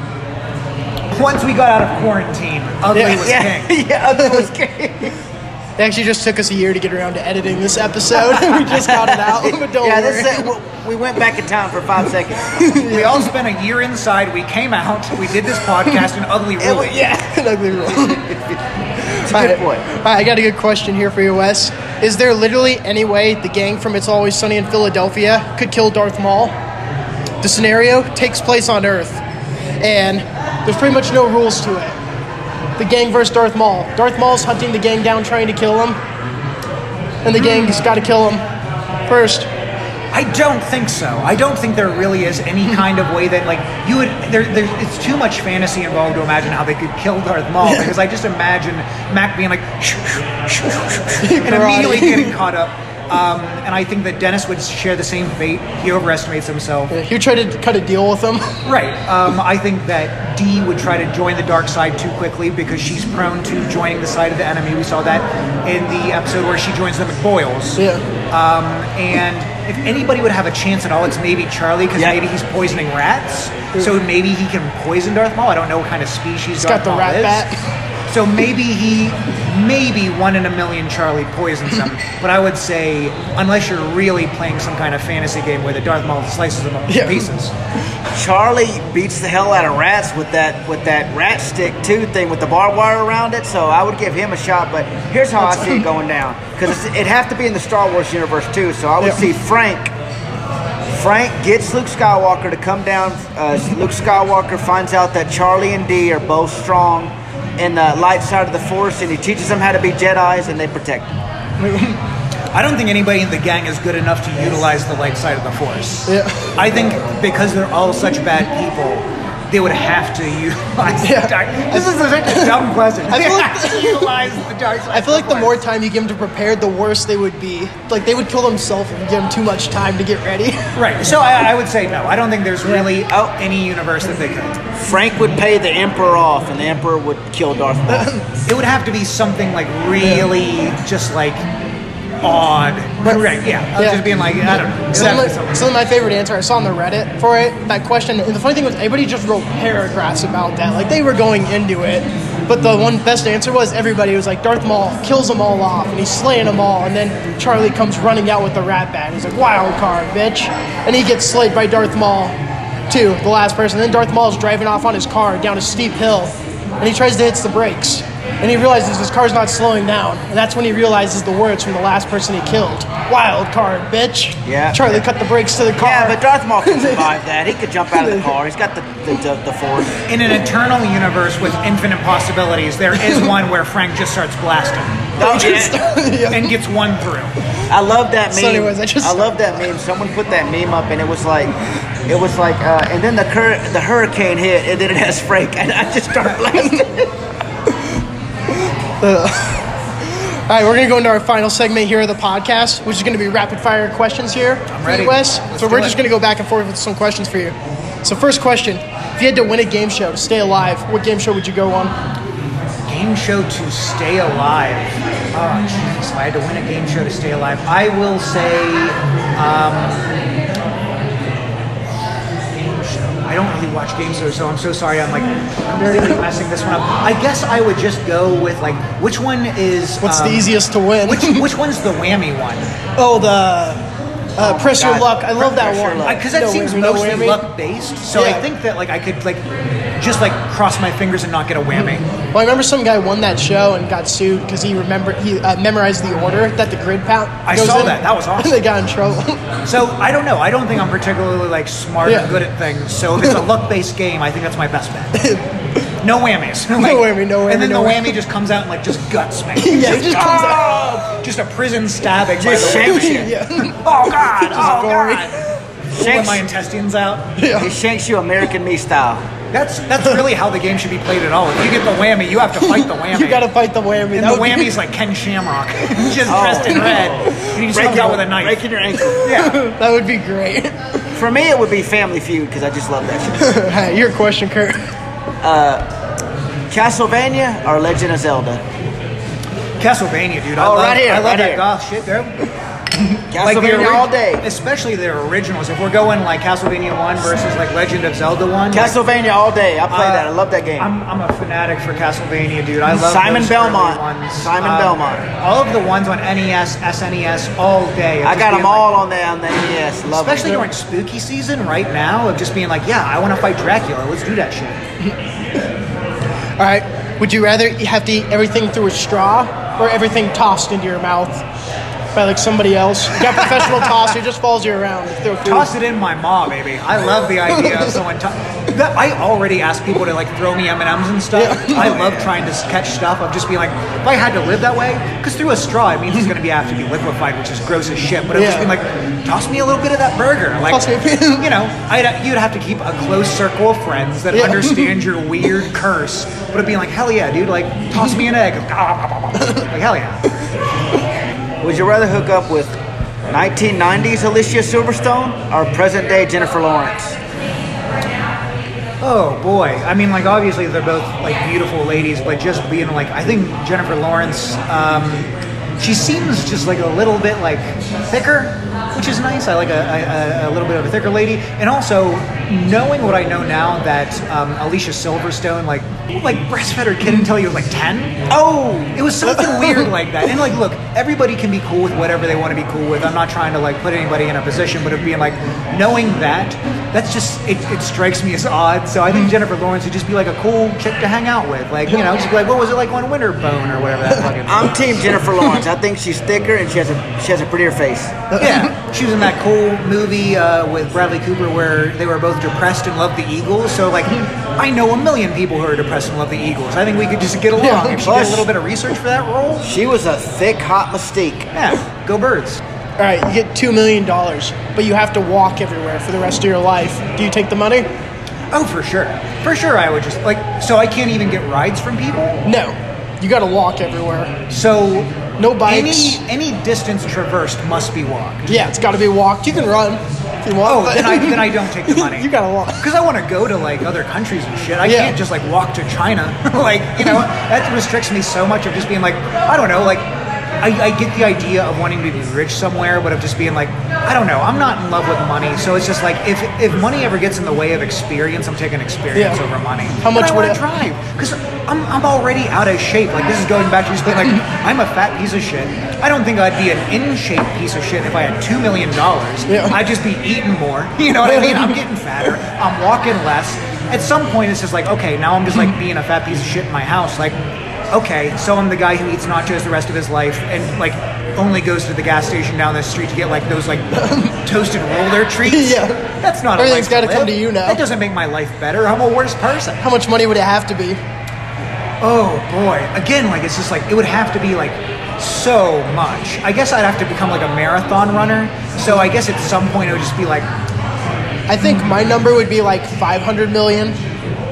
Once we got out of quarantine, ugly Yeah. was Yeah, king. *laughs* yeah, ugly was king. It actually just took us a year to get around to editing this episode. *laughs* we just got it out, *laughs* but don't yeah, worry. this uh, we went back in time for five seconds. *laughs* We all spent a year inside. We came out. We did this podcast in ugly It was- yeah, *laughs* An ugly rule. it's a good point. All right, I got a good question here for you, Wes. Is there literally any way the gang from It's Always Sunny in Philadelphia could kill Darth Maul? The scenario takes place on Earth, and there's pretty much no rules to it. The gang versus Darth Maul. Darth Maul's hunting the gang down, trying to kill him, and the gang's got to kill him first. I don't think so. I don't think there really is any hmm. kind of way that like you would. There, there, it's too much fantasy involved to imagine how they could kill Darth Maul because I just imagine Mac being like *laughs* and immediately getting caught up. Um, and I think that Dennis would share the same fate. He overestimates himself. He tried to cut a deal with him. *laughs* Right. Um, I think that Dee would try to join the dark side too quickly because she's prone to joining the side of the enemy. We saw that in the episode where she joins the McPoyles. Yeah. Um, and if anybody would have a chance at all, it's maybe Charlie because Yeah. maybe he's poisoning rats. So maybe he can poison Darth Maul. I don't know what kind of species He's Darth got the Maul rat is. bat. So maybe he, maybe one in a million Charlie poisons him. *laughs* but I would say, unless you're really playing some kind of fantasy game where the Darth Maul slices them up into Yeah. pieces. Charlie beats the hell out of rats with that with that rat stick too thing with the barbed wire around it. So I would give him a shot. But here's how I see it going down because it'd have to be in the Star Wars universe too. So I would Yeah. see Frank. Frank gets Luke Skywalker to come down. Uh, Luke Skywalker finds out that Charlie and Dee are both strong in the light side of the Force, and he teaches them how to be Jedi's, and they protect them. *laughs* I don't think anybody in the gang is good enough to utilize the light side of the force. Yeah. I think because they're all such bad people, they would have to utilize Yeah. the dark. This is such a dumb question. *laughs* I They feel like- *laughs* have to utilize the dark side. I feel like the more time you give them to prepare, the worse they would be. Like they would kill themselves if you give them too much time to get ready. *laughs* Right. So I, I would say no. I don't think there's really Oh. any universe that they could. Frank would pay the Emperor off, and the Emperor would kill Darth Maul. It would have to be something like really just like odd. But right, yeah. I was Yeah. just being like, I don't know. Would Some of, my, something. some of my favorite answer I saw on the Reddit for it, that question. And the funny thing was, everybody just wrote paragraphs about that. Like they were going into it. But the one best answer was everybody was like, Darth Maul kills them all off, and he's slaying them all. And then Charlie comes running out with the rat bat. He's like, wild card, bitch. And he gets slayed by Darth Maul, too, the last person. And then Darth Maul's driving off on his car down a steep hill, and he tries to hit the brakes. And he realizes his car's not slowing down. And that's when he realizes the words from the last person he killed. Wild card, bitch. Yeah. Charlie cut the brakes to the car. Yeah, but Darth Maul can *laughs* survive that. He could jump out of the car. He's got the the, the, the Force. In an eternal universe with infinite possibilities, there is *laughs* one where Frank just starts blasting Oh, yeah. and gets one through. I love that meme. So anyways, I just- love that meme. Someone put that meme up, and it was like, it was like, uh, and then the cur- the hurricane hit, and then it has Frank, and I just start *laughs* blasting. *laughs* All right, we're gonna go into our final segment here of the podcast, which is gonna be rapid fire questions here. I'm ready. Wes. So we're just gonna go back and forth with some questions for you. So first question: If you had to win a game show to stay alive, what game show would you go on? Game show to stay alive. Oh, Jesus. If I had to win a game show to stay alive, I will say. Um, game show. I don't really watch games shows, so I'm so sorry. I'm like completely messing this one up. I guess I would just go with like which one is What's um, the easiest to win? Which *laughs* which one's the whammy one? oh, the uh, press your God. luck. I love that Press one. luck. Because that No seems whammy, no mostly whammy. luck based. So I Yeah. think that like I could like just like cross my fingers and not get a whammy. Well, I remember some guy won that show and got sued because he remembered he uh, memorized the order that the grid pound. I saw in. that. That was awesome. *laughs* they got in trouble. *laughs* So I don't know. I don't think I'm particularly like smart Yeah. or good at things. So if it's a *laughs* luck based game, I think that's my best bet. No whammies. No whammy, no whammy. And then no the whammy. whammy just comes out and like just guts me. yeah, it just comes out. Oh, just a prison stabbing. by Just the way. you. yeah. Oh god! Oh gory. god! Pulling Shanks, my intestines out. Yeah. He shanks you American me style. That's that's really how the game should be played at all. If you get the whammy, you have to fight the *laughs* whammy. You gotta fight the whammy. And That the would be- whammy's like Ken Shamrock, *laughs* *laughs* just oh, dressed in red. And he just comes out with a knife. Breaking your ankle. Yeah. That would be great. For me, it would be Family Feud because I just love that shit. hey, your question, Kurt. Uh, Castlevania or Legend of Zelda? Castlevania, dude. I Oh, love, right here, I love right that here. goth shit, bro. *laughs* Castlevania ori- all day. Especially their originals. If we're going like Castlevania 1 versus like Legend of Zelda 1. like, Castlevania all day. I play uh, that. I love that game. I'm, I'm a fanatic for Castlevania, dude. I love Simon those Belmont. early Ones. Simon Um, Belmont. All of the ones on NES, SNES, all day. I got them being like- all on the on the NES. Love Especially them. during spooky season right now, of just being like, yeah, I want to fight Dracula. Let's do that shit. *laughs* All right. Would you rather have to eat everything through a straw or everything tossed into your mouth by like somebody else? You got professional *laughs* tosser, it just follows you around. Toss it in my maw, baby. I love the idea of someone. To- that, I already ask people to like throw me M and M's and stuff. Yeah. I love trying to catch stuff of just being like, if I had to live that way, because through a straw it means it's going to be have to be liquefied, which is gross as shit. But I'm just being like, toss me a little bit of that burger. Like, Toss me a *laughs* you know, I'd, you'd have to keep a close circle of friends that Yeah. understand *laughs* your weird curse. But it'd be like, hell yeah, dude! Like, toss me an egg. like, hell yeah. Would you rather hook up with 1990s Alicia Silverstone or present day Jennifer Lawrence? Oh boy. I mean, like obviously they're both like beautiful ladies, but just being like, I think Jennifer Lawrence, um, she seems just like a little bit like thicker, which is nice. I like a, a, a little bit of a thicker lady, and also knowing what I know now that um, Alicia Silverstone like like breastfed her kid until he was like ten. Oh, It was something *laughs* weird like that. And like, look, everybody can be cool with whatever they want to be cool with. I'm not trying to like put anybody in a position, but of being like, knowing that, that's just it, it strikes me as odd. So I think Jennifer Lawrence would just be like a cool chick to hang out with. Like, you know, just be like, what was it like on winter bone or whatever that fucking. I'm Team Jennifer *laughs* Lawrence. I think she's thicker and she has a she has a prettier face. yeah, she was in that cool movie uh, with Bradley Cooper where they were both depressed and loved the Eagles. So like, I know a million people who are depressed and love the Eagles. I think we could just get along Yeah, if she did a little bit of research for that role. She was a thick, hot mistake. Yeah, go birds. All right, you get $2 million, but you have to walk everywhere for the rest of your life. Do you take the money? Oh, for sure. For sure, I would just like. So I can't even get rides from people. No. You gotta walk everywhere. So No bikes. Any any distance traversed must be walked. Yeah, it's gotta be walked. You can run if you want. Oh, then I then I don't take the *laughs* money. you gotta walk. Because I want to go to like other countries and shit. I Yeah. can't just like walk to China. *laughs* like you know that restricts me so much of just being like I don't know like. I, I get the idea of wanting to be rich somewhere, but of just being like, I don't know, I'm not in love with money, so it's just like if if money ever gets in the way of experience, I'm taking experience Yeah. over money. How much would it- drive? Because I'm, I'm already out of shape. Like this is going back to just being like, *laughs* I'm a fat piece of shit. I don't think I'd be an in shape piece of shit if I had two million dollars. Yeah. I'd just be eating more. *laughs* You know what I mean? I'm *laughs* getting fatter. I'm walking less. At some point, it's just like, okay, now I'm just like being a fat piece of shit in my house. Like, okay, so I'm the guy who eats nachos the rest of his life and like only goes to the gas station down the street to get like those like *laughs* toasted roller treats. Yeah. that's not. a Everything's life gotta come to you now. That doesn't make my life better. I'm a worse person. How much money would it have to be? Oh boy. Again, like it's just like it would have to be like so much. I guess I'd have to become like a marathon runner. So I guess at some point it would just be like I think mm. my number would be like 500 million.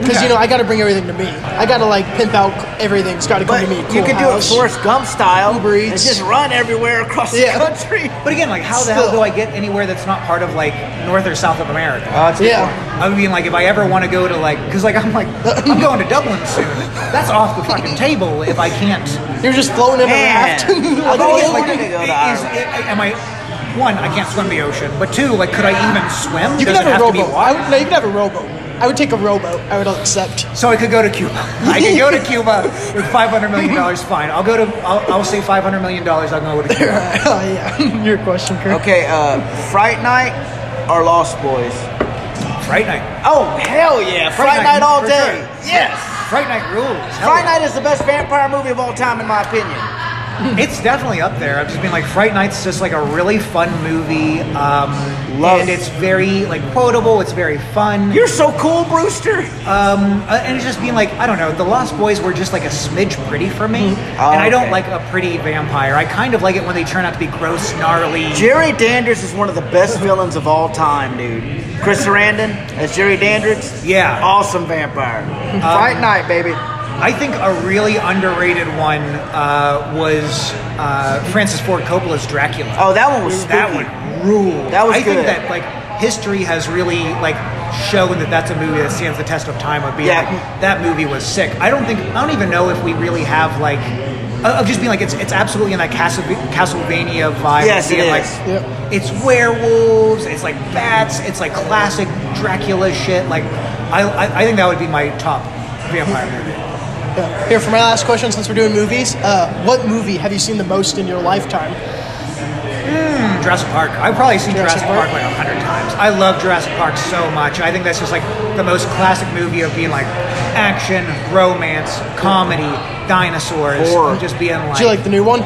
Because you know I got to bring everything to me. I got to like pimp out everything. It's got to come But to me. you Cool can do it house. Forrest Gump style Uber and just run everywhere across Yeah. the country. But again, like, how the hell do I get anywhere that's not part of like North or South of America? Oh, Yeah. I mean, like, if I ever want to go to like, because like I'm like I'm going to Dublin soon. That's off the fucking table if I can't. You're just floating in a Man. raft. I've *laughs* like, always oh, wanted to go to is, Ireland. am I? One, I can't swim the ocean, but two, like, could I even swim? you can Does have a have to be rowboat. I would, no, you can have a rowboat. I would take a rowboat. I would accept. So I could go to Cuba. I could go to *laughs* Cuba with five hundred million dollars. Fine, I'll go to. I'll, I'll say five hundred million dollars. I'll go to Cuba. *laughs* oh yeah, *laughs* your question, Kurt. Okay, uh, Fright Night or Lost Boys? Fright Night. Oh, hell yeah. Fright, Fright Night, Night, all day. sure. Yes. Fright Night rules. Hell Fright yeah. Night is the best vampire movie of all time, in my opinion. It's definitely up there. I've just been like, Fright Night's just like a really fun movie, um, Love- and it's very like quotable. It's very fun. You're so cool, Brewster. Um, uh, and it's just being like, I don't know, the Lost Boys were just like a smidge pretty for me, Oh, and I don't okay. like a pretty vampire. I kind of like it when they turn out to be gross, gnarly. Jerry Dandridge is one of the best villains of all time, dude. Chris Sarandon as Jerry Dandridge. Yeah. Awesome vampire. Fright Night, baby. I think a really underrated one uh, was uh, Francis Ford Coppola's Dracula. Oh, that one was spooky. that one ruled. That was I good. think that like history has really like shown that that's a movie that stands the test of time of being Yeah. like that movie was sick. I don't think I don't even know if we really have like uh, of just being like it's it's absolutely in that Castle, Castlevania vibe. Yes, it being, is. Like, Yep. It's werewolves. It's like bats. It's like classic Dracula shit. Like I I, I think that would be my top vampire movie. Yeah. Here for my last question, since we're doing movies, uh, what movie have you seen the most in your lifetime? Jurassic Park. I've probably seen Jurassic Jurassic, Park? Park, like a hundred times. I love Jurassic Park so much. I think that's just like the most classic movie of being like action, romance, comedy, dinosaurs, Horror. and just being like. Do you like the new one?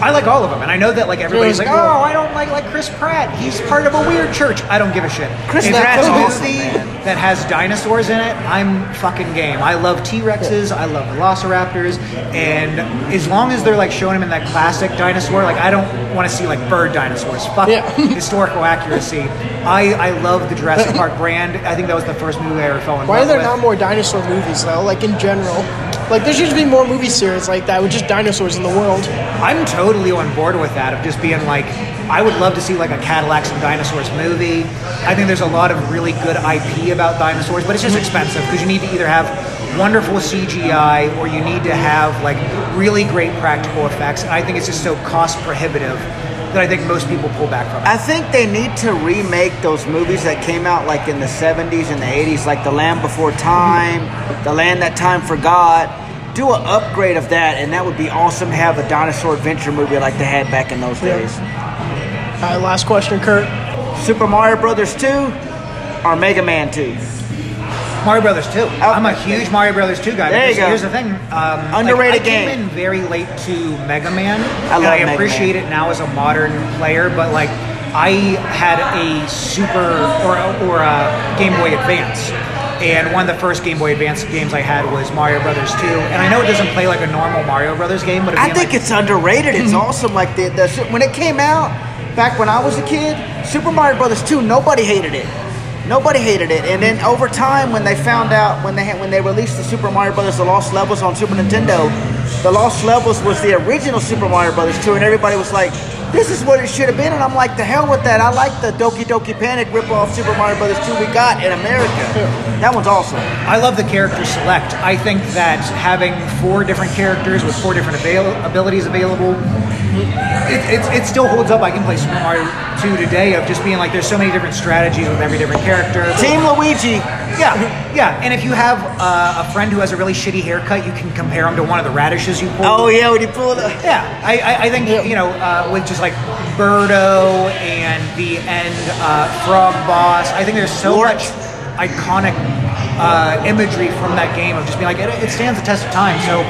I like all of them, and I know that like everybody's like, oh, I don't like like Chris Pratt. He's part of a weird church. I don't give a shit. Chris if Pratt's it's a awesome, movie man. that has dinosaurs in it, I'm fucking game. I love T Rexes. I love Velociraptors, and as long as they're like showing them in that classic dinosaur, like I don't want to see like bird dinosaurs. Fuck Yeah. *laughs* historical accuracy. I I love the Jurassic *laughs* Park brand. I think that was the first movie I ever fell in Why are there with. not more dinosaur movies though? Like in general, like there should be more movie series like that with just dinosaurs in the world. I'm totally on board with that of just being like, I would love to see like a Cadillacs and Dinosaurs movie. I think there's a lot of really good IP about dinosaurs, but it's just expensive because you need to either have wonderful CGI or you need to have like really great practical effects. And I think it's just so cost prohibitive that I think most people pull back from it. I think they need to remake those movies that came out like in the 70s and the 80s, like The Land Before Time, The Land That Time Forgot. Do an upgrade of that, and that would be awesome to have a dinosaur adventure movie like they had back in those days. All right, last question, Kurt. Super Mario Brothers 2 or Mega Man 2? Mario Brothers 2. I'm a huge Mario Brothers 2 guy. There you go. Here's the thing. Um, Underrated like, I came game. in very late to Mega Man. I and I Mega appreciate Man. it now as a modern player, but like I had a Super or, or a Game Boy Advance. And one of the first Game Boy Advance games I had was Mario Brothers 2. And I know it doesn't play like a normal Mario Brothers game, but I think like, it's underrated. It's *laughs* awesome. Like the, the when it came out back when I was a kid, Super Mario Brothers 2, nobody hated it. Nobody hated it. And then over time, when they found out when they had, when they released the Super Mario Brothers: The Lost Levels on Super Nintendo, the Lost Levels was the original Super Mario Brothers 2, and everybody was like, "This is what it should have been." And I'm like, "The hell with that! I like the Doki Doki Panic ripoff Super Mario Brothers 2 we got in America. That one's awesome." I love the character select. I think that having four different characters with four different avail- abilities available, it, it, it still holds up. I can play Super Mario 2 today of just being like, there's so many different strategies with every different character. Team Luigi. Yeah, yeah. And if you have uh, a friend who has a really shitty haircut, you can compare him to one of the radishes you pull. Oh yeah, when you pull it. up. Yeah, I, I, I think you know uh, with just like Birdo and the end uh, Frog Boss. I think there's so Wart. much iconic uh, imagery from that game of just being like it, it stands the test of time. So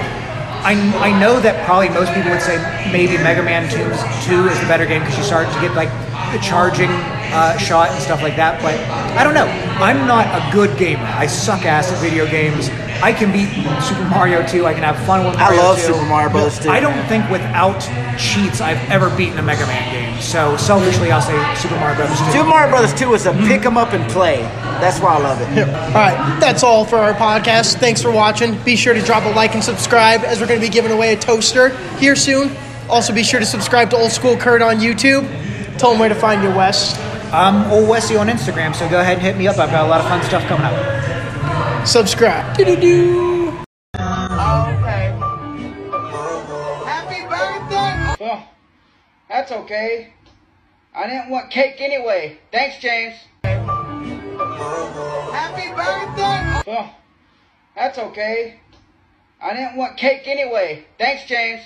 I, I know that probably most people would say maybe Mega Man 2, 2 is the better game because you start to get like the charging uh, shot and stuff like that. But I don't know. I'm not a good gamer. I suck ass at video games. I can beat Super Mario 2. I can have fun with I love 2. Super Mario Bros. 2. I don't think without cheats I've ever beaten a Mega Man game. so selfishly, I'll say Super Mario Brothers 2. Super Mario Brothers 2 is a pick 'em up and play. That's why I love it. All right, that's all for our podcast. Thanks for watching. Be sure to drop a like and subscribe as we're going to be giving away a toaster here soon. Also, be sure to subscribe to Old School Kurt on YouTube. Tell them where to find you, Wes. I'm old Wesley on Instagram, so go ahead and hit me up. I've got a lot of fun stuff coming up. Subscribe. Okay. Happy birthday! Well, that's okay. I didn't want cake anyway. Thanks, James. Happy birthday! Well, that's okay. I didn't want cake anyway. Thanks, James.